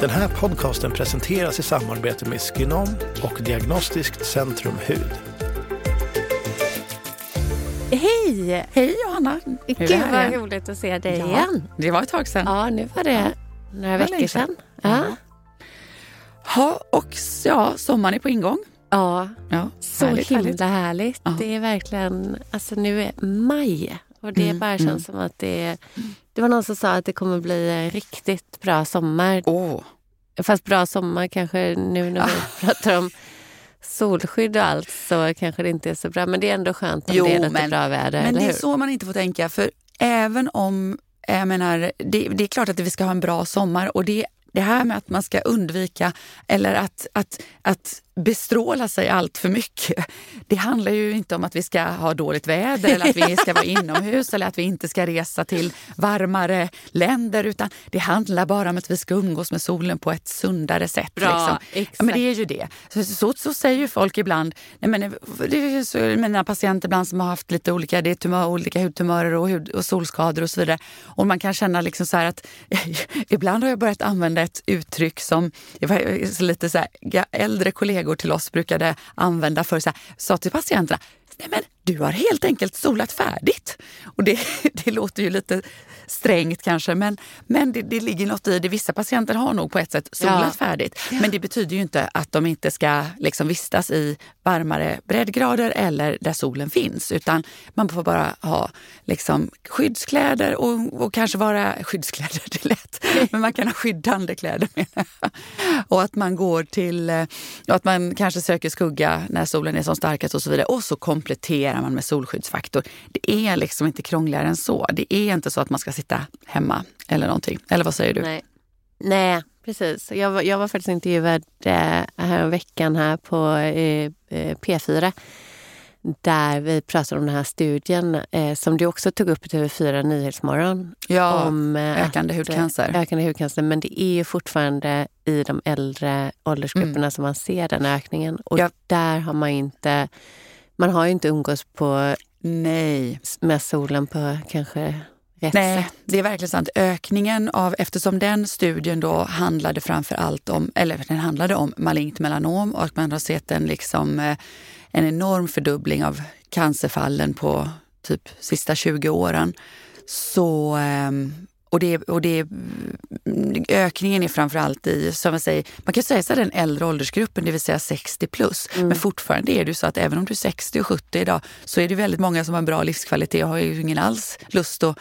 Den här podcasten presenteras i samarbete med Skinom och Diagnostiskt Centrum Hud. Hej! Hej Johanna! Gud vad roligt att se dig ja, igen. Det var ett tag sedan. Ja, nu var det några veckor sedan. Ja. Ja, och ja, sommaren är på ingång. Ja, Ja, så härligt, himla härligt. härligt. Ja. Det är verkligen, alltså nu är maj och det Mm, bara känns mm. som att det Det var någon som sa att det kommer bli en riktigt bra sommar. Åh, Fast bra sommar kanske nu när vi Ah. pratar om solskydd och allt så kanske det inte är så bra. Men det är ändå skönt om Jo, det är lite bra väder, men det är så man inte får tänka. För även om, jag menar, det, det är klart att vi ska ha en bra sommar och det, det här med att man ska undvika eller att, att, att bestråla sig allt för mycket. Det handlar ju inte om att vi ska ha dåligt väder eller att vi ska vara inomhus eller att vi inte ska resa till varmare länder utan det handlar bara om att vi ska umgås med solen på ett sundare sätt. Bra, liksom. exakt. Ja, men det är ju det. Så, så, så säger ju folk ibland. Nej, men, det så, mina patienter ibland som har haft lite olika, det är tumör, olika hudtumörer och, hud, och solskador och så vidare. Och man kan känna liksom så att ibland har jag börjat använda ett uttryck som lite så här, äldre kollegor till oss brukade använda för så här, sa till patienterna Nej, men du har helt enkelt solat färdigt. Och det, det låter ju lite strängt kanske, men, men det, det ligger något i det. Vissa patienter har nog på ett sätt solat Ja. färdigt. Men det betyder ju inte att de inte ska liksom vistas i varmare breddgrader eller där solen finns. Utan man får bara ha liksom skyddskläder och, och kanske vara... Skyddskläder, det är lätt. Men man kan ha skyddande kläder menar jag. Och att man går till... eh, Och att man kanske söker skugga när solen är som starkast och så vidare. Och så kompletterar man med solskyddsfaktor. Det är liksom inte krångligare än så. Det är inte så att man ska sitta hemma eller någonting. Eller vad säger du? Nej. Nej, precis. Jag var, jag var faktiskt intervjuad eh, här veckan här på eh, eh, P4 där vi pratade om den här studien eh, som du också tog upp i TV4 Nyhetsmorgon. Ja, om eh, ökande att, hudcancer. eh, Ökande hudcancer. Men det är ju fortfarande i de äldre åldersgrupperna som man ser den ökningen. Och Mm. Ja. där har man inte... Man har ju inte umgås på, Nej. med solen på kanske rätt Nej, sätt. det är verkligen sant. Ökningen av, eftersom den studien då handlade framför allt om, eller den handlade om malignt melanom och att man har sett en, liksom, eh, en enorm fördubbling av cancerfallen på typ sista 20 åren. Så, ehm, och det, och det, mm, ökningen är framför allt i, som jag säger, man kan säga så här, den äldre åldersgruppen, det vill säga 60 plus. Men fortfarande är det så att även om du är 60 och 70 idag så är det väldigt många som har en bra livskvalitet och har ju ingen alls lust att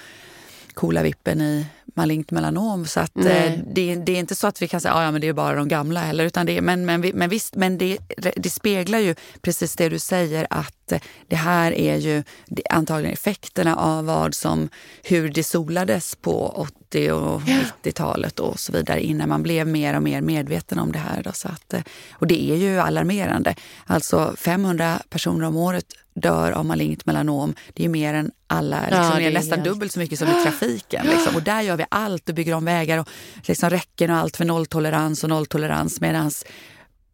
coola vippen i malignt melanom. Så att, eh, det, det är inte så att vi kan säga att ja, men det är bara de gamla heller. Utan det, men, men, men visst, men det, det speglar ju precis det du säger att det här är ju antagligen effekterna av vad som, hur det solades på 80 och 90-talet och så vidare innan man blev mer och mer medveten om det här. Då, så att, eh, och det är ju alarmerande. Alltså 500 personer om året dör av malignt melanom. Det är mer än alla, liksom, Ja, det är nästan helt- dubbelt så mycket som i trafiken. Liksom. Och där gör vi allt och bygger om vägar och liksom räcken och allt för nolltolerans och nolltolerans medans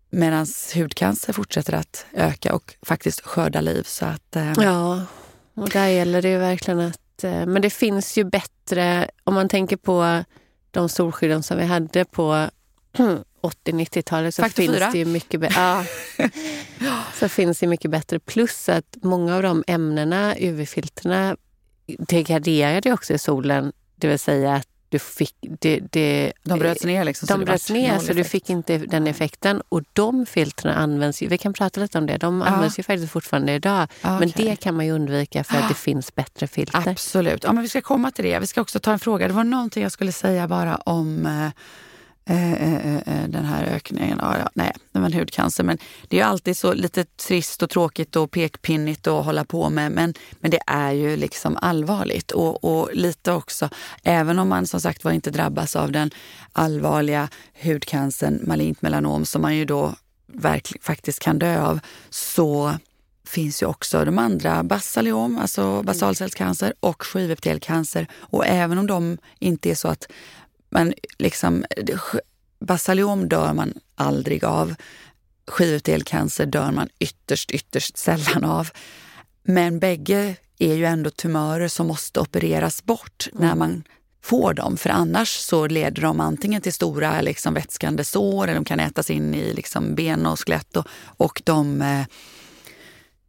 medans hudcancer fortsätter att öka och faktiskt skörda liv. Så att, eh, Ja, och där gäller det ju verkligen att... eh, Men det finns ju bättre, om man tänker på de solskydden som vi hade på 80-90-talet så Faktor finns fyra. det ju mycket bättre. Ja, så finns det mycket bättre. Plus att många av de ämnena, UV-filterna, degraderade också i solen. Det vill säga att du fick... Det, det, de bröts ner. Liksom, de bröts ner så du fick inte den effekten. Och de filtrerna används ju, vi kan prata lite om det, de Ja. används ju faktiskt fortfarande idag. Ja, Men det kan man ju undvika för att det finns bättre filter. Absolut. Ja, men vi ska komma till det. Vi ska också ta en fråga. Det var någonting jag skulle säga bara om eh, den här ökningen. Ja, ja, nej, det var en hudcancer. Men det är alltid så lite trist och tråkigt och pekpinnigt att hålla på med. Men, men det är ju liksom allvarligt. Och, och lite också, även om man som sagt var inte drabbas av den allvarliga hudcancern, malignt melanom, som man ju då verkligen, faktiskt kan dö av, så finns ju också de andra basaliom, alltså basalcellscancer och skivepitelcancer. Och även om de inte är så att man liksom, basaliom dör man aldrig av. Skivutdelcancer dör man ytterst, ytterst sällan av. Men bägge är ju ändå tumörer som måste opereras bort mm. när man får dem. För annars så leder de antingen till stora liksom, vätskande sår eller de kan ätas in i liksom, ben och skelett och, och de eh,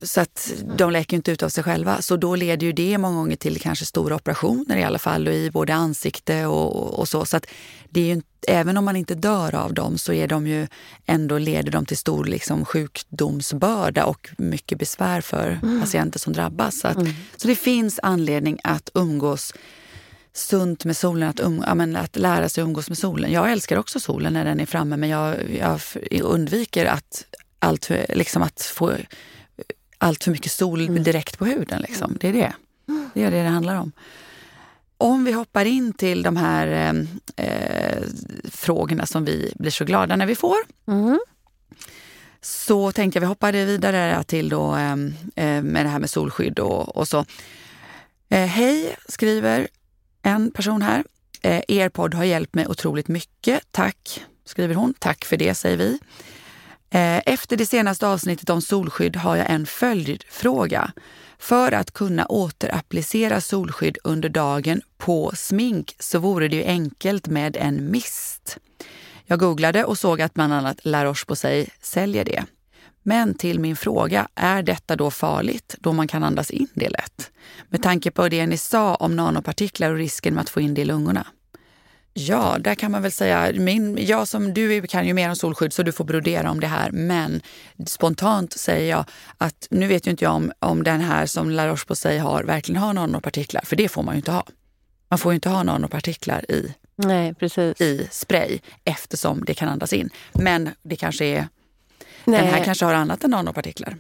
så att de läker inte ut av sig själva. Så då leder ju det många gånger till kanske stora operationer i alla fall och i både ansikte och, och så. Så att det är ju, även om man inte dör av dem så är de ju ändå leder de till stor liksom, sjukdomsbörda och mycket besvär för mm. patienter som drabbas. Så, att, mm. så det finns anledning att umgås sunt med solen, att, um, ja, att lära sig umgås med solen. Jag älskar också solen när den är framme men jag, jag undviker att, allt, liksom att få allt för mycket sol mm. direkt på huden. Liksom. Det är det. Det är det det handlar om. Om vi hoppar in till de här eh, eh, frågorna som vi blir så glada när vi får. Mm. Så tänkte jag vi hoppar vidare till då, eh, eh, med det här med solskydd och, och så. Eh, hej, skriver en person här. Eh, er podd har hjälpt mig otroligt mycket. Tack, skriver hon. Tack för det, säger vi. Eh, efter det senaste avsnittet om solskydd har jag en följdfråga. För att kunna återapplicera solskydd under dagen på smink så vore det ju enkelt med en mist. Jag googlade och såg att bland annat La Roche-Posay säljer det. Men till min fråga, är detta då farligt då man kan andas in det lätt? Med tanke på det ni sa om nanopartiklar och risken med att få in det i lungorna. Ja, där kan man väl säga, min, jag som du kan ju mer om solskydd så du får brodera om det här. Men spontant säger jag att nu vet ju inte jag om, om den här som La Roche-Posay har verkligen har nanopartiklar, för det får man ju inte ha. Man får ju inte ha nanopartiklar i, Nej, precis. i spray eftersom det kan andas in. Men det kanske är, Nej. den här kanske har annat än nanopartiklar.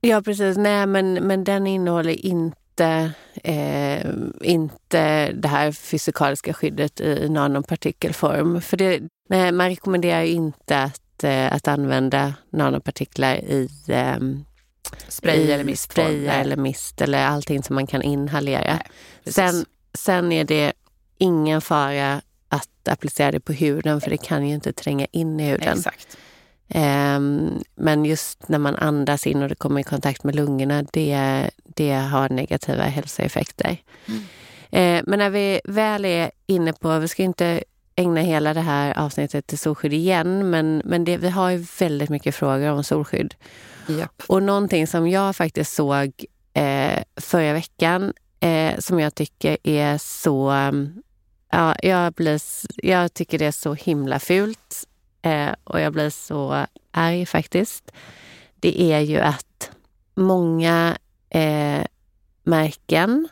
Ja precis, nej men, men den innehåller inte inte, eh, inte det här fysikaliska skyddet i nanopartikelform. För det, nej, man rekommenderar inte att, eh, att använda nanopartiklar i eh, spray i eller mist. Spray eller mist eller allting som man kan inhalera. Nej, sen, sen är det ingen fara att applicera det på huden för det kan ju inte tränga in i huden. Exakt. Um, men just när man andas in och det kommer i kontakt med lungorna, det, det har negativa hälsoeffekter. Mm. Uh, men när vi väl är inne på, vi ska inte ägna hela det här avsnittet till solskydd igen, men, men det, vi har ju väldigt mycket frågor om solskydd. Yep. Och någonting som jag faktiskt såg eh, förra veckan eh, som jag tycker är så... Ja, jag, blir, jag tycker det är så himla fult eh, och jag blir så arg faktiskt. Det är ju att många eh, märken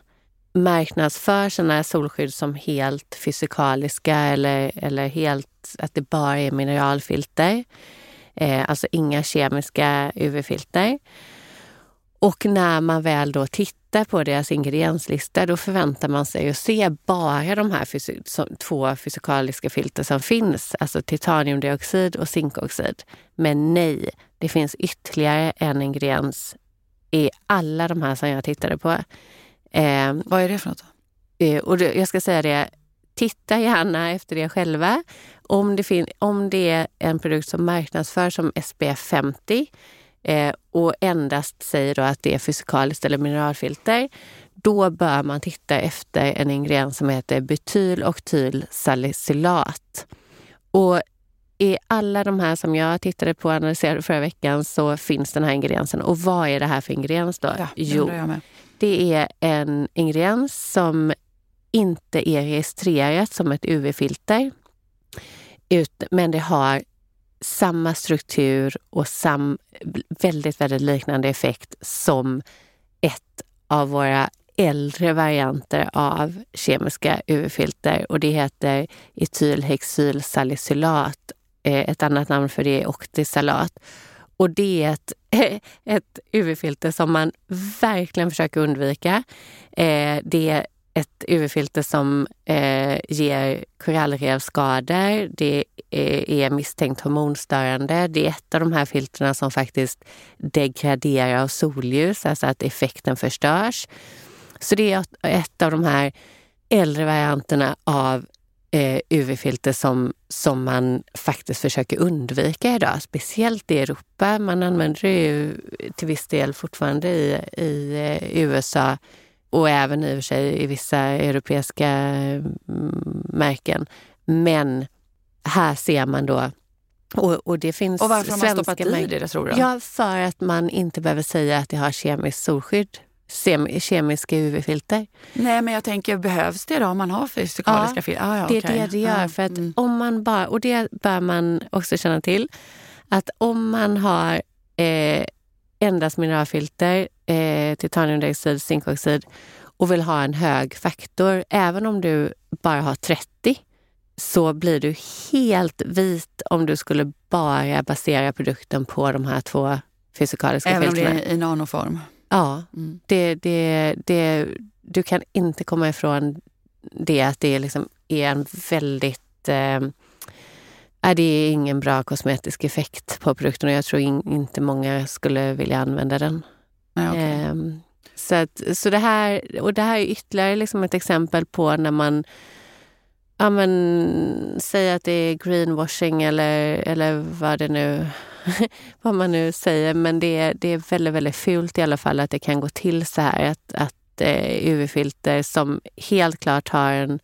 marknadsför sina solskydd som helt fysikaliska eller, eller helt att det bara är mineralfilter. Eh, alltså inga kemiska UV-filter. Och när man väl då tittar på deras ingredienslista då förväntar man sig att se bara de här fysi två fysikaliska filter som finns, alltså titaniumdioxid och zinkoxid. Men nej, det finns ytterligare en ingrediens i alla de här som jag tittade på. Eh, Vad är det för något? Eh, och det, jag ska säga det, titta gärna efter det själva. Om det, om det är en produkt som marknadsförs som SPF 50 eh, och endast säger då att det är fysikaliskt eller mineralfilter, då bör man titta efter en ingrediens som heter betyloktyl-salicylat. Och i alla de här som jag tittade på och analyserade förra veckan så finns den här ingrediensen. Och vad är det här för ingrediens då? Ja, jo, det är en ingrediens som inte är registrerat som ett UV-filter. Men det har samma struktur och sam, väldigt, väldigt liknande effekt som ett av våra äldre varianter av kemiska UV-filter och det heter etylhexylsalicylat. Eh, ett annat namn för det är oktisalat. Och det är ett, ett UV-filter som man verkligen försöker undvika. Eh, det är ett UV-filter som eh, ger korallrevskador. Det är, är misstänkt hormonstörande. Det är ett av de här filterna som faktiskt degraderar av solljus, alltså att effekten förstörs. Så det är ett av de här äldre varianterna av eh, UV-filter som, som man faktiskt försöker undvika idag, speciellt i Europa. Man använder det ju till viss del fortfarande i, i eh, USA och även i och för sig i vissa europeiska mm, märken. Men här ser man då och, och, det finns och varför har man stoppat i det, tror du? Ja, för att man inte behöver säga att det har kemiskt solskydd kemiska UV-filter. Nej, men jag tänker, behövs det då om man har fysikaliska ja, filter? Ah, ja, det är okay. det det gör. Ah, för att mm. om man bara, och det bör man också känna till, att om man har eh, endast mineralfilter, eh, titaniumdioxid, zinkoxid och vill ha en hög faktor, även om du bara har 30, så blir du helt vit om du skulle bara basera produkten på de här två fysikaliska även filterna. Även om det är i nanoform? Ja, mm. det, det, det, du kan inte komma ifrån det att det liksom är en väldigt... Eh, det är ingen bra kosmetisk effekt på produkten och jag tror in, inte många skulle vilja använda den. Ja, okay. eh, så, att, så det här, och det här är ytterligare liksom ett exempel på när man ja, men, säger att det är greenwashing eller, eller vad det nu vad man nu säger. Men det är, det är väldigt, väldigt fult i alla fall att det kan gå till så här. Att, att eh, UV-filter som helt klart har en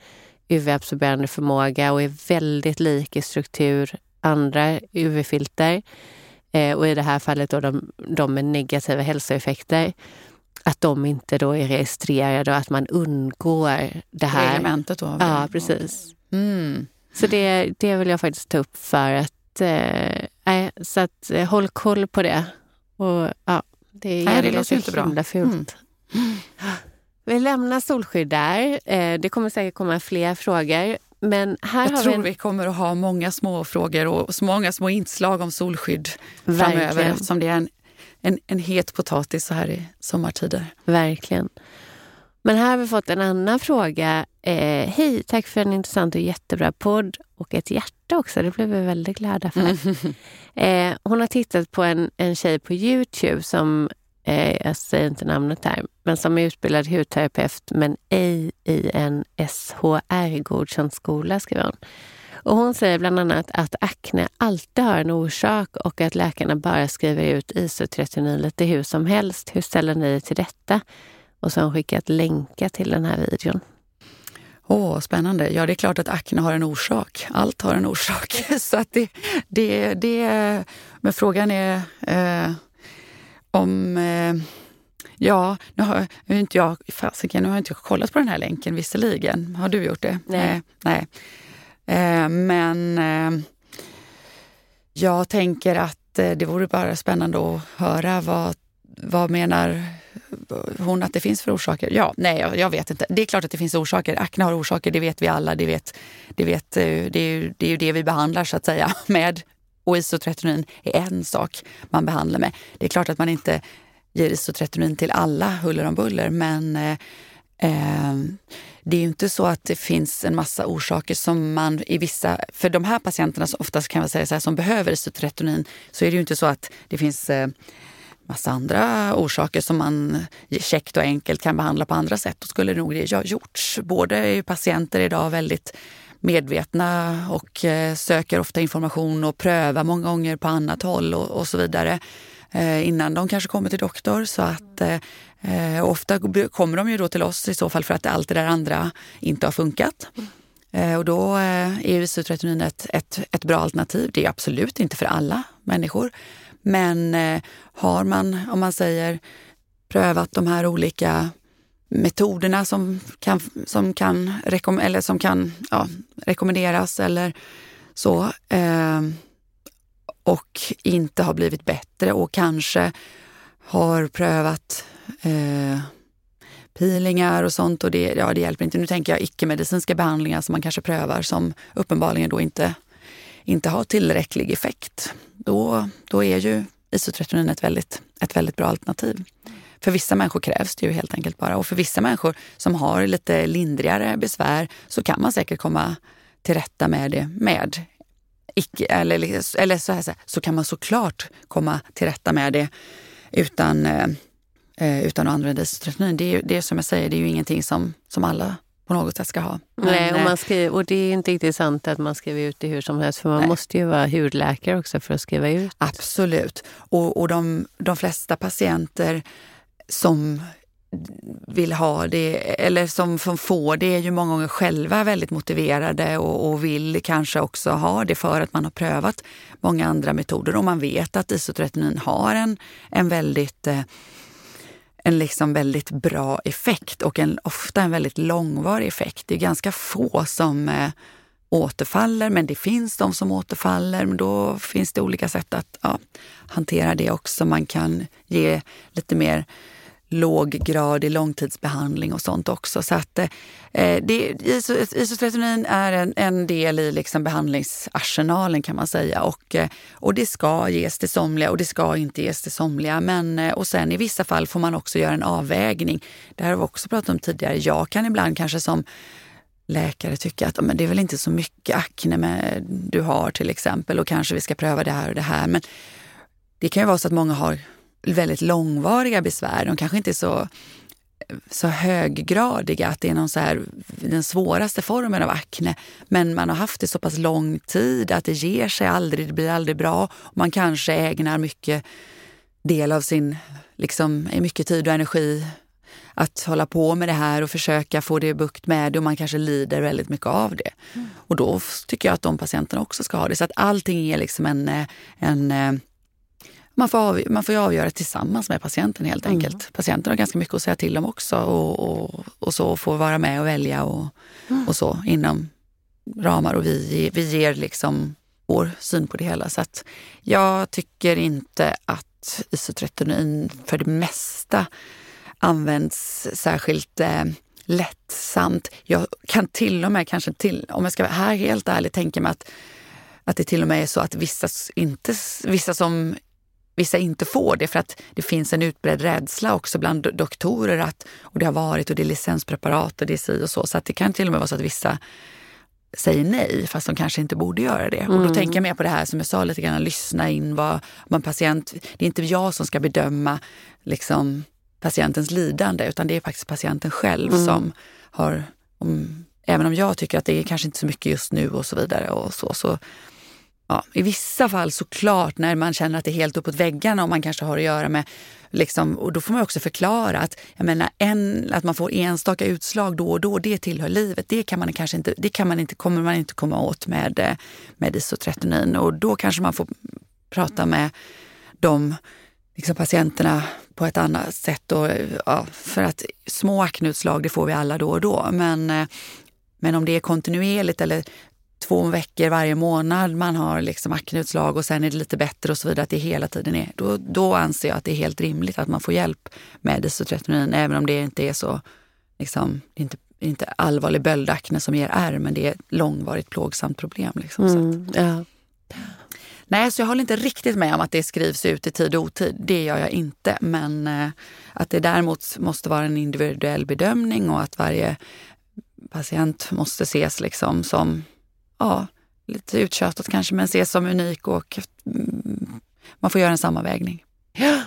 UV-absorberande förmåga och är väldigt lik i struktur andra UV-filter. Eh, och i det här fallet då de, de med negativa hälsoeffekter att de inte då är registrerade och att man undgår det här. Reglementet då? Ja, precis. Mm. Så det, det vill jag faktiskt ta upp för att, eh, så att eh, håll koll på det. Och, ja, det, Nej, det låter inte bra. fult. Mm. Vi lämnar solskydd där. Eh, det kommer säkert komma fler frågor. Men här jag tror vi, en... vi kommer att ha många små frågor och många små inslag om solskydd Verkligen. framöver eftersom det är en en, en het potatis så här i sommartider. Verkligen. Men här har vi fått en annan fråga. Eh, Hej, tack för en intressant och jättebra podd. Och ett hjärta också, det blev vi väldigt glada för. Eh, hon har tittat på en, en tjej på Youtube som, eh, jag säger inte namnet här, men som är utbildad hudterapeut men ej i en SHR-godkänd skola, skriver hon. Och hon säger bland annat att akne alltid har en orsak och att läkarna bara skriver ut isotretinoin lite hur som helst. Hur ställer ni er till detta? Och så har hon skickat länkar till den här videon. Åh, oh, spännande. Ja, det är klart att akne har en orsak. Allt har en orsak. Så att det, det, det, men frågan är eh, om... Eh, ja, nu har, inte jag, fasiken, nu har jag inte kollat på den här länken visserligen. Har du gjort det? Nej. nej. nej. Eh, men eh, jag tänker att eh, det vore bara spännande att höra vad, vad menar hon att det finns för orsaker? Ja, nej, jag, jag, vet inte. Det är klart att det finns orsaker. Akne har orsaker, det vet vi alla. Det, vet, det, vet, det, är, ju, det är ju det vi behandlar så att säga med. Och isotretinoin är en sak man behandlar med. Det är klart att man inte ger isotretinoin till alla huller om buller, men eh, eh, det är ju inte så att det finns en massa orsaker som man i vissa... För de här patienterna som oftast kan man säga så här, som behöver isotretinoin så är det ju inte så att det finns eh, massa andra orsaker som man käckt och enkelt kan behandla på andra sätt. Då skulle nog det ha gjorts. Både är patienter idag väldigt medvetna och eh, söker ofta information och prövar många gånger på annat håll och, och så vidare eh, Eh, innan de kanske kommer till doktor. Så att eh, eh ofta kommer de ju då till oss i så fall för att allt det där andra inte har funkat. Eh, och då eh, är isotretinoin ett, ett, ett bra alternativ. Det är absolut inte för alla människor. Men eh, har man, om man säger, prövat de här olika metoderna som kan, som kan, rekom eller som kan ja, rekommenderas eller så eh, och inte har blivit bättre och kanske har prövat eh, peelingar och sånt och det, ja, det hjälper inte. Nu tänker jag icke-medicinska behandlingar som man kanske prövar som uppenbarligen då inte, inte har tillräcklig effekt. Då, då är ju isotretinoin ett väldigt, ett väldigt bra alternativ. För vissa människor krävs det ju helt enkelt bara. Och för vissa människor som har lite lindrigare besvär så kan man säkert komma till rätta med det med icke, eller, eller så, här, så kan man såklart komma till rätta med det utan, eh, eh utan att använda isotretinoin. Det är, det är som jag säger, det är ju ingenting som, som alla på något sätt ska ha. Men, Nej, och, eh, man skriver, och det är inte riktigt sant att man skriver ut det hur som helst för man nej. måste ju vara hudläkare också för att skriva ut. Absolut. Och, och de, de flesta patienter som vill ha det eller som, som får det är ju många gånger själva väldigt motiverade och, och, vill kanske också ha det för att man har prövat många andra metoder och man vet att isotretinoin har en, en väldigt eh, en liksom väldigt bra effekt och en, ofta en väldigt långvarig effekt. Det är ganska få som eh, återfaller, men det finns de som återfaller. Men då finns det olika sätt att ja, hantera det också. Man kan ge lite mer låg grad i långtidsbehandling och sånt också. Så att, eh, eh det, isotretinoin är en, en, del i liksom behandlingsarsenalen kan man säga. Och, eh, och det ska ges till somliga och det ska inte ges till somliga. Men, eh, och sen i vissa fall får man också göra en avvägning. Det här har vi också pratat om tidigare. Jag kan ibland kanske som läkare tycka att men det är väl inte så mycket akne med, du har till exempel och kanske vi ska pröva det här och det här. Men det kan ju vara så att många har väldigt långvariga besvär. De kanske inte är så, så höggradiga, att det är någon så här, den svåraste formen av akne. Men man har haft det så pass lång tid att det ger sig aldrig, det blir aldrig bra. Man kanske ägnar mycket del av sin, liksom, mycket tid och energi att hålla på med det här och försöka få det bukt med det och man kanske lider väldigt mycket av det. Mm. Och då tycker jag att de patienterna också ska ha det. Så att allting är liksom en, en man får, av, man får avgöra tillsammans med patienten helt mm. enkelt. Mm. Patienten har ganska mycket att säga till om också och, och, och så får vara med och välja och, mm. och så inom ramar och vi, vi ger liksom vår syn på det hela. Så att jag tycker inte att isotretinoin för det mesta används särskilt eh, lättsamt. Jag kan till och med kanske till, om jag ska vara här helt ärlig, tänka mig att, att det till och med är så att vissa, inte, vissa som vissa inte får det för att det finns en utbredd rädsla också bland doktorer att, och det har varit och det är licenspreparat och det är si och så. Så att det kan till och med vara så att vissa säger nej fast de kanske inte borde göra det. Mm. Och då mm. tänker jag mer på det här som jag sa lite grann, lyssna in vad man patient, det är inte jag som ska bedöma liksom, patientens lidande utan det är faktiskt patienten själv mm. som har, om, även om jag tycker att det är kanske inte så mycket just nu och så vidare och så, så Ja, I vissa fall såklart när man känner att det är helt uppåt väggarna och man kanske har att göra med Liksom, och då får man också förklara att, jag menar, en, att man får enstaka utslag då och då, det tillhör livet. Det kan man kanske inte, det kan man inte, kommer man inte komma åt med, eh, med isotretinoin. Och då kanske man får prata med de liksom, patienterna på ett annat sätt. Och, ja, för att små akneutslag, det får vi alla då och då. Men, eh, men om det är kontinuerligt eller två veckor varje månad man har liksom akneutslag och sen är det lite bättre och så vidare, att det hela tiden är, då, då anser jag att det är helt rimligt att man får hjälp med isotretinoin, även om det inte är så, liksom, det är inte, inte allvarlig böldakne som ger ärr, men det är ett långvarigt plågsamt problem. Liksom, mm, ja. Nej, så jag håller inte riktigt med om att det skrivs ut i tid och otid. Det gör jag inte. Men eh, att det däremot måste vara en individuell bedömning och att varje patient måste ses liksom som ja, lite uttjatat kanske, men ses som unik och mm, man får göra en sammanvägning. Ja.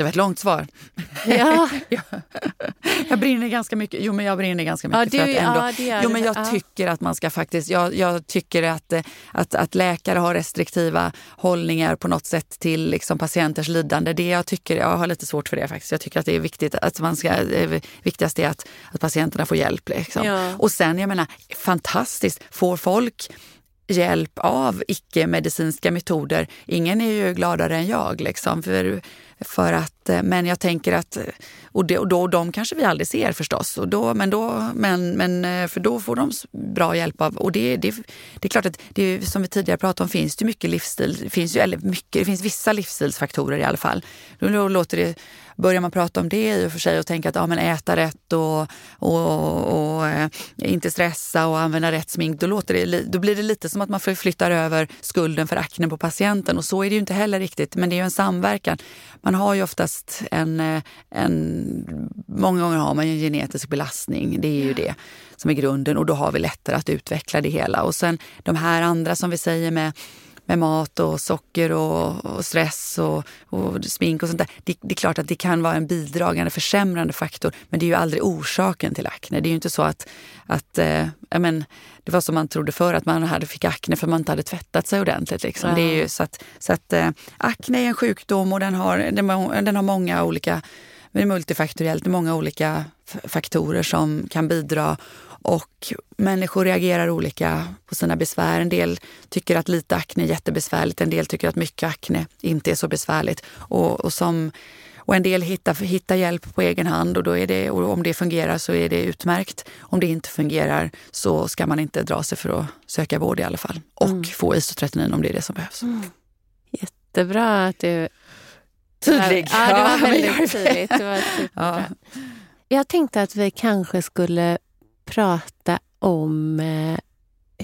Det var ett långt svar. Ja. jag brinner ganska mycket. Jo, men jag brinner ganska mycket ja, du, för att ändå... Ja, jo, men jag ja. tycker att man ska faktiskt... Jag, jag tycker att, att, att, läkare har restriktiva hållningar på något sätt till liksom, patienters lidande. Det jag tycker, jag har lite svårt för det faktiskt. Jag tycker att det är viktigt att man ska... Viktigast är att, att patienterna får hjälp. Liksom. Ja. Och sen, jag menar, fantastiskt. Får folk hjälp av icke-medicinska metoder. Ingen är ju gladare än jag. Liksom. För För att, eh, men jag tänker att, eh, och, det, och då, och de kanske vi aldrig ser förstås, och då, men, då, men, men eh, för då får de bra hjälp av, och det, det, det är klart att det som vi tidigare pratade om finns det mycket livsstil, finns ju, eller mycket, det finns vissa livsstilsfaktorer i alla fall. Då låter det börjar man prata om det i och för sig och tänka att ja, men äta rätt och, och, och eh, inte stressa och använda rätt smink, då, låter det, då blir det lite som att man flyttar över skulden för aknen på patienten och så är det ju inte heller riktigt. Men det är ju en samverkan. Man har ju oftast en, eh, en många gånger har man en genetisk belastning, det är ju det som är grunden och då har vi lättare att utveckla det hela. Och sen de här andra som vi säger med med mat och socker och, och stress och, och, smink och sånt där. Det, det, är klart att det kan vara en bidragande försämrande faktor men det är ju aldrig orsaken till akne. Det är ju inte så att, att eh, men, det var som man trodde förr att man hade fick akne för man inte hade tvättat sig ordentligt. Liksom. Det är ju så att, så att eh, akne är en sjukdom och den har, den, den har många olika är multifaktoriellt, många olika faktorer som kan bidra och människor reagerar olika på sina besvär. En del tycker att lite akne är jättebesvärligt, en del tycker att mycket akne inte är så besvärligt. Och, och, som, och en del hittar, hittar hjälp på egen hand och, då är det, och om det fungerar så är det utmärkt. Om det inte fungerar så ska man inte dra sig för att söka vård i alla fall. Och mm. få isotretinin om det är det som behövs. Mm. Jättebra att du Tydlig. Ja, det var väldigt tydligt. Det var ja. Jag tänkte att vi kanske skulle prata om... Eh,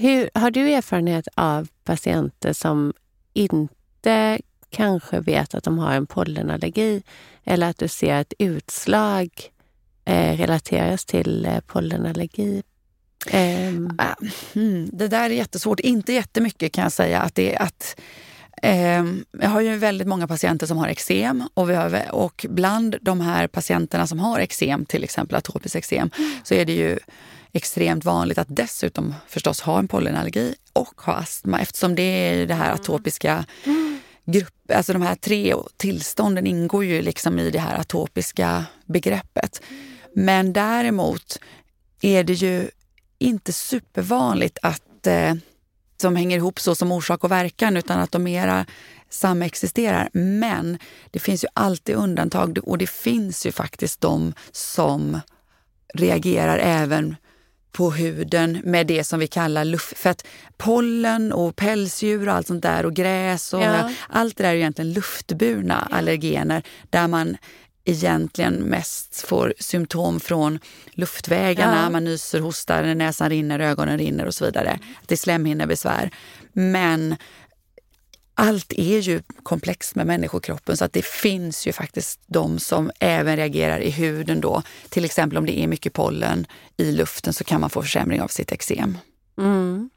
hur, har du erfarenhet av patienter som inte kanske vet att de har en pollenallergi eller att du ser att utslag eh, relateras till eh, pollenallergi? Um. Det där är jättesvårt. Inte jättemycket kan jag säga. att det att Eh, jag har ju väldigt många patienter som har eksem och, vi har, och bland de här patienterna som har eksem, till exempel atopiskt eksem, mm. så är det ju extremt vanligt att dessutom förstås ha en pollenallergi och ha astma eftersom det är det här mm. atopiska mm. grupp, alltså de här tre tillstånden ingår ju liksom i det här atopiska begreppet. Men däremot är det ju inte supervanligt att eh, som hänger ihop så som orsak och verkan utan att de mera samexisterar. Men det finns ju alltid undantag och det finns ju faktiskt de som reagerar även på huden med det som vi kallar luft... För att pollen och pälsdjur och allt sånt där och gräs och ja. allt det där är egentligen luftburna ja. allergener där man egentligen mest får symptom från luftvägarna. Ja. Man nyser, hostar, näsan rinner, ögonen rinner och så vidare. Det är slemhinnebesvär. Men allt är ju komplext med människokroppen så att det finns ju faktiskt de som även reagerar i huden då. Till exempel om det är mycket pollen i luften så kan man få försämring av sitt eksem. Mm.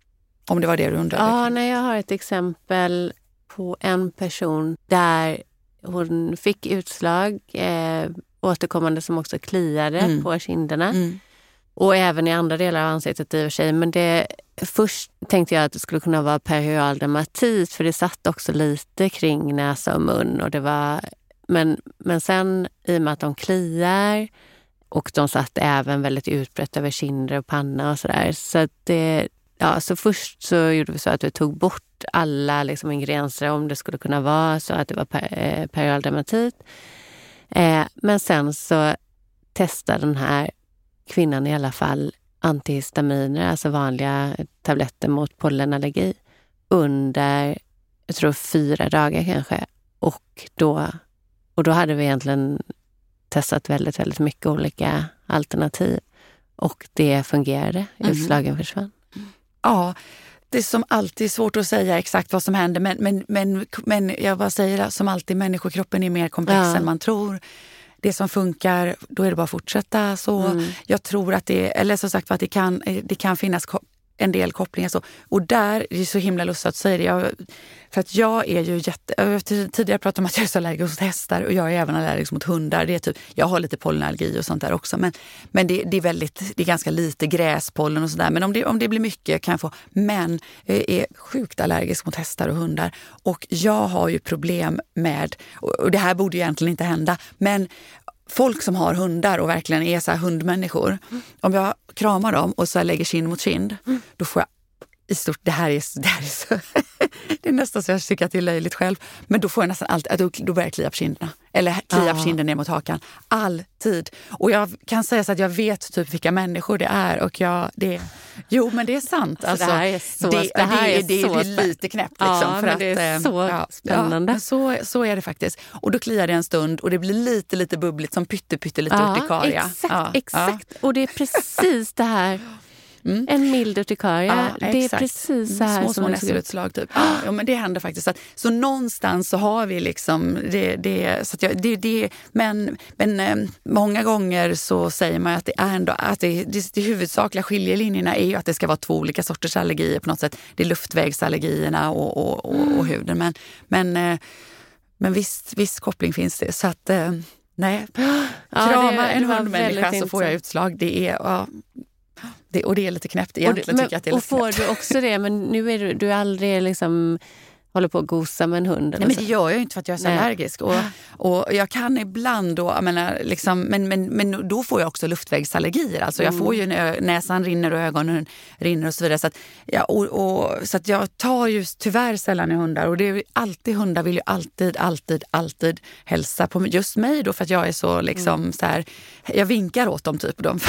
Om det var det du undrade? Ja, nej, jag har ett exempel på en person där hon fick utslag eh, återkommande som också kliade mm. på kinderna. Mm. Och även i andra delar av ansiktet i och för sig. Men det, först tänkte jag att det skulle kunna vara perioral dermatit för det satt också lite kring näsa och mun. Och det var, men, men sen i och med att de kliar och de satt även väldigt utbrett över kinder och panna och sådär. Så, det, ja, så först så gjorde vi så att vi tog bort alla liksom ingredienser om det skulle kunna vara så att det var per, eh, dermatit. Eh, men sen så testade den här kvinnan i alla fall antihistaminer, alltså vanliga tabletter mot pollenallergi, under, jag tror fyra dagar kanske. Och då, och då hade vi egentligen testat väldigt, väldigt mycket olika alternativ. Och det fungerade. Mm. Utslagen försvann. Ja, det är som alltid svårt att säga exakt vad som händer men, men, men, men jag bara säger som alltid, människokroppen är mer komplex ja. än man tror. Det som funkar, då är det bara att fortsätta så. Mm. Jag tror att det, eller som sagt att det kan, det kan finnas en del kopplingar. Så. Och där, det är så himla lustigt att säga det. Jag, för att jag är ju jätte... Jag har tidigare pratat om att jag är så allergisk mot hästar och jag är även allergisk mot hundar. Det är typ, jag har lite pollenallergi och sånt där också. Men, men det, det är väldigt, det är ganska lite gräspollen och sådär. Men om det, om det blir mycket kan jag få. Men jag är sjukt allergisk mot hästar och hundar. Och jag har ju problem med, och det här borde egentligen inte hända, men folk som har hundar och verkligen är så hundmänniskor. Mm. Om jag kramar dem och så lägger kind mot kind, mm. då får jag i stort, det här är, det här är så, det är nästan så jag tycker att det är löjligt själv. Men då får jag nästan alltid, då, då börjar jag klia på kinderna. Eller klia på kinden ner mot hakan. Alltid. Och jag kan säga så att jag vet typ vilka människor det är. Och jag, det, jo men det är sant. Alltså, det här är så, det, det, här är det, det är lite knäppt. Liksom, ja, för att, det är eh, så ja, spännande. Ja, så, så är det faktiskt. Och då kliar det en stund och det blir lite, lite bubbligt som pytte, pytte lite ja, urtikaria. Exakt, ja, exakt. Och det är precis det här Mm. En mild urtikaria. Ja, det är precis så här Små, som små ut. nässelutslag typ. Ja, ja, men det händer faktiskt. Så, att, så någonstans så har vi liksom det. det, så jag, det, det men men eh, många gånger så säger man att det är ändå att det, det, det huvudsakliga skiljelinjerna är ju att det ska vara två olika sorters allergier på något sätt. Det är luftvägsallergierna och, och, och, och huden. Men, men, eh, men visst, viss koppling finns det. Så att eh, nej, krama det- en hundmänniska så får jag utslag. Det är, ja, det, och det är lite knäppt Och, egentligen. du- tycker jag att det är och får knäppt. du också det, men nu är du, du är aldrig liksom håller på att gosa med en hund? Nej, men det gör jag ju inte för att jag är så Nej. allergisk. Och, och jag kan ibland då, jag menar, liksom, men, men, men då får jag också luftvägsallergier. Alltså jag får ju nä- näsan rinner och ögonen rinner och så vidare. Så att, ja, och, och, så att jag tar ju tyvärr sällan i hundar. Och det är alltid, hundar vill ju alltid, alltid, alltid hälsa på just mig då för att jag är så liksom så här, jag vinkar åt dem typ. De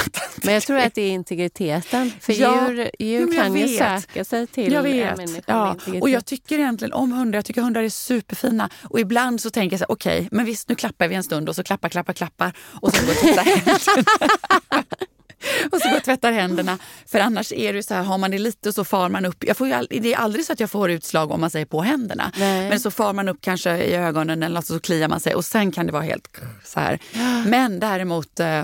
Men jag tror att det är integriteten. För Ja, djur, djur kan ju söka sig till jag vet. Ja. integritet. Och jag tycker egentligen om hundar. Jag tycker hundar är superfina. Och ibland så tänker jag så här, okej, men visst nu klappar vi en stund och så klappar, klappar, klappar och sen går jag och händerna. och så går jag och tvättar händerna. För annars är det så här, har man det lite så far man upp. Jag får all, det är aldrig så att jag får utslag om man säger på händerna. Nej. Men så far man upp kanske i ögonen eller något, så kliar man sig och sen kan det vara helt så här. Men däremot eh,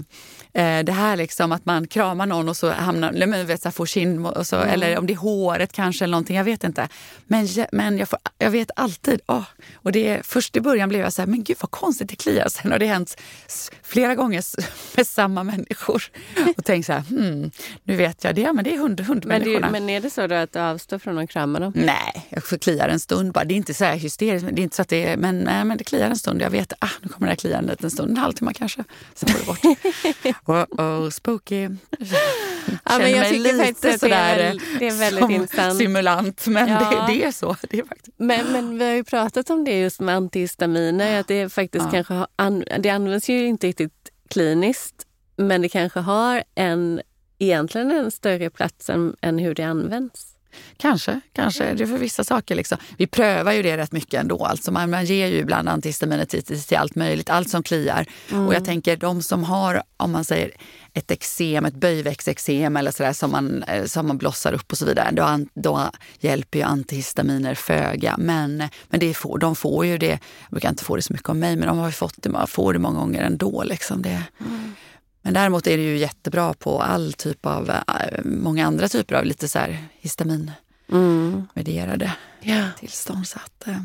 det här liksom att man kramar någon och så hamnar, eller men vet, så får kind och så, eller om det är håret kanske eller någonting, jag vet inte. Men, men jag, får, jag vet alltid, åh, och det, först i början blev jag så här, men gud vad konstigt det kliar. Sen har det hänt flera gånger med samma människor. Och tänkt så här, hmm, nu vet jag det, men det är hund, men, hundmänniskorna. det, men är det så då att du avstår från att krama dem? Nej, jag får kliar en stund bara. Det är inte så här hysteriskt, men det är inte så att det är, men, nej, men det kliar en stund. Jag vet, ah, nu kommer det här klia en stund, en halvtimme kanske. Sen går det bort. oh, oh, spooky. Ja, men jag tycker faktiskt att det är, sådär, väl, det är väldigt intressant. simulant, men Ja. det, det är så. Det är faktiskt. Men, men vi har ju pratat om det just med antihistaminer, att det faktiskt Ja. kanske har, an, det används ju inte riktigt kliniskt, men det kanske har en, egentligen en större plats än, än hur det används. Kanske, kanske. Det är för vissa saker. Liksom. Vi prövar ju det rätt mycket ändå. Alltså man, man ger ju ibland antihistaminer till, allt möjligt, allt som kliar. Och jag tänker de som har, om man säger ett eksem, ett böjväxteksem eller sådär som man, eh, som man blossar upp och så vidare, då, då hjälper ju antihistaminer föga. Men, men det får, de får ju det, jag brukar inte få det så mycket av mig, men de har ju fått det, får det många gånger ändå. Liksom. Det, men däremot är det ju jättebra på all typ av, eh, många andra typer av lite så här histaminmedierade Ja. tillstånd. Så att, eh,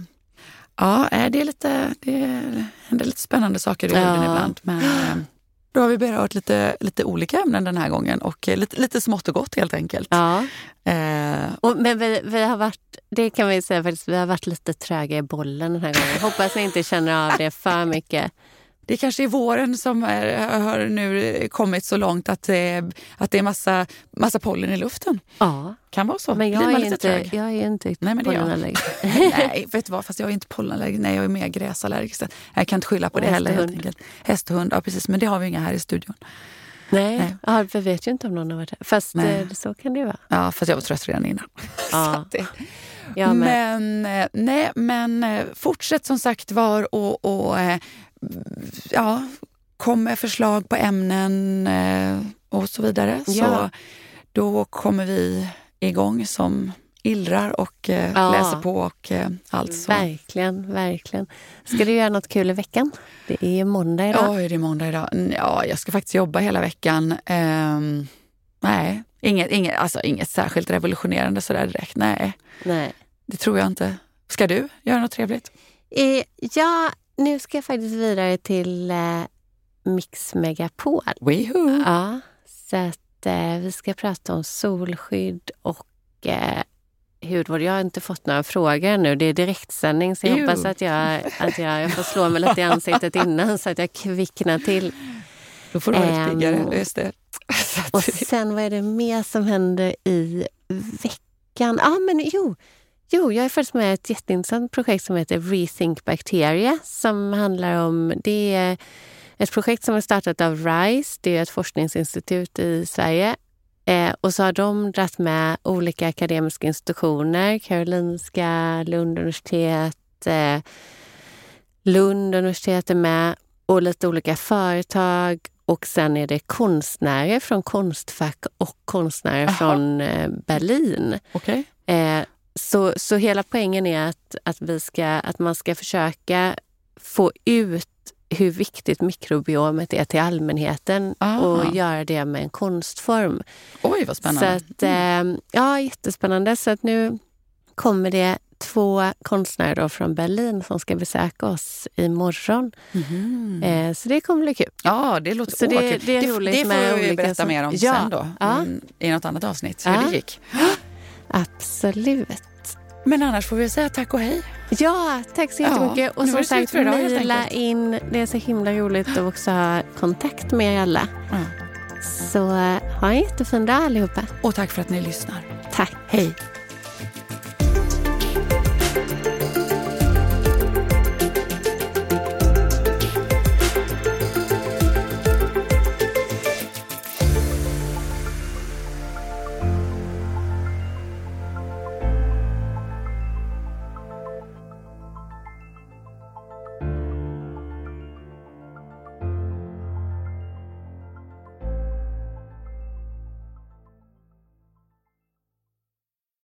ja, eh, det är lite, det händer lite spännande saker i huden Ja. ibland. Men då har vi berört lite, lite olika ämnen den här gången och lite, lite smått och gott helt enkelt. Ja. Eh, Och, men vi, vi har varit, det kan vi säga faktiskt, vi har varit lite tröga i bollen den här gången. Hoppas ni inte känner av det för mycket. Det kanske är våren som är, har nu kommit så långt att, det- att det är massa, massa pollen i luften. Ja, Kan vara så. men Blir jag man är, lite inte, trög? jag är inte Nej, men det pollenallergiker. Nej, vet du vad? Fast jag är inte pollenallergisk. Nej, jag är mer gräsallergisk. Jag kan inte skylla på det häst heller. Helt enkelt. Häst och hund, ja precis. Men det har vi inga här i studion. Nej, Nej. Ja, vi vet ju inte om någon har varit här. Fast Nej. eh, så kan det ju vara. Ja, fast jag var trött redan innan. Ja, jag med. men, eh, nej, men eh, fortsätt som sagt var och, och eh, ja, kom med förslag på ämnen eh, och så vidare. Så Ja. då kommer vi igång som illrar och eh, Ja. läser på och eh, allt så. Verkligen, verkligen. Ska du göra något kul i veckan? Det är ju måndag idag. Ja, är det måndag idag? Mm, Ja, jag ska faktiskt jobba hela veckan. Ehm, nej, inget, inget, alltså inget särskilt revolutionerande sådär direkt. Nej, Nej. det tror jag inte. Ska du göra något trevligt? Eh, ja, nu ska jag faktiskt vidare till eh, Mix Megapol. Weho! Ja, så att eh, vi ska prata om solskydd och eh, hudvård. Jag har inte fått några frågor nu. Det är direktsändning så jag Ew. hoppas att jag, att jag, jag får slå mig lite i ansiktet innan så att jag kvicknar till. Då får du vara Ehm, lite piggare. Just det. Och sen vad är det mer som händer i veckan? Ah, men jo. Jo, jag är faktiskt med i ett jätteintressant projekt som heter Rethink Bacteria som handlar om... Det är ett projekt som är startat av RISE, det är ett forskningsinstitut i Sverige. Eh, och så har de dragit med olika akademiska institutioner, Karolinska, Lund universitet, eh, Lund universitet är med och lite olika företag och sen är det konstnärer från Konstfack och konstnärer Aha. från eh, Berlin. Okay. Eh, så, så hela poängen är att, att, vi ska, att man ska försöka få ut hur viktigt mikrobiomet är till allmänheten Aha. och göra det med en konstform. Oj, vad spännande. Så att, eh, ja, jättespännande. Så att nu kommer det två konstnärer då från Berlin som ska besöka oss imorgon. Mm. Eh, så det kommer bli kul. Ja, det låter så det, det, är roligt det, det får vi berätta mer om ja. sen då, ja. Mm, i något annat avsnitt, hur ja. det gick. Absolut. Men annars får vi säga tack och hej. Ja, tack så jättemycket. Ja, och som sagt, mejla in. Det är så himla roligt att också ha kontakt med er alla. Ja. Så ha en jättefin dag allihopa. Och tack för att ni lyssnar. Tack. Hej.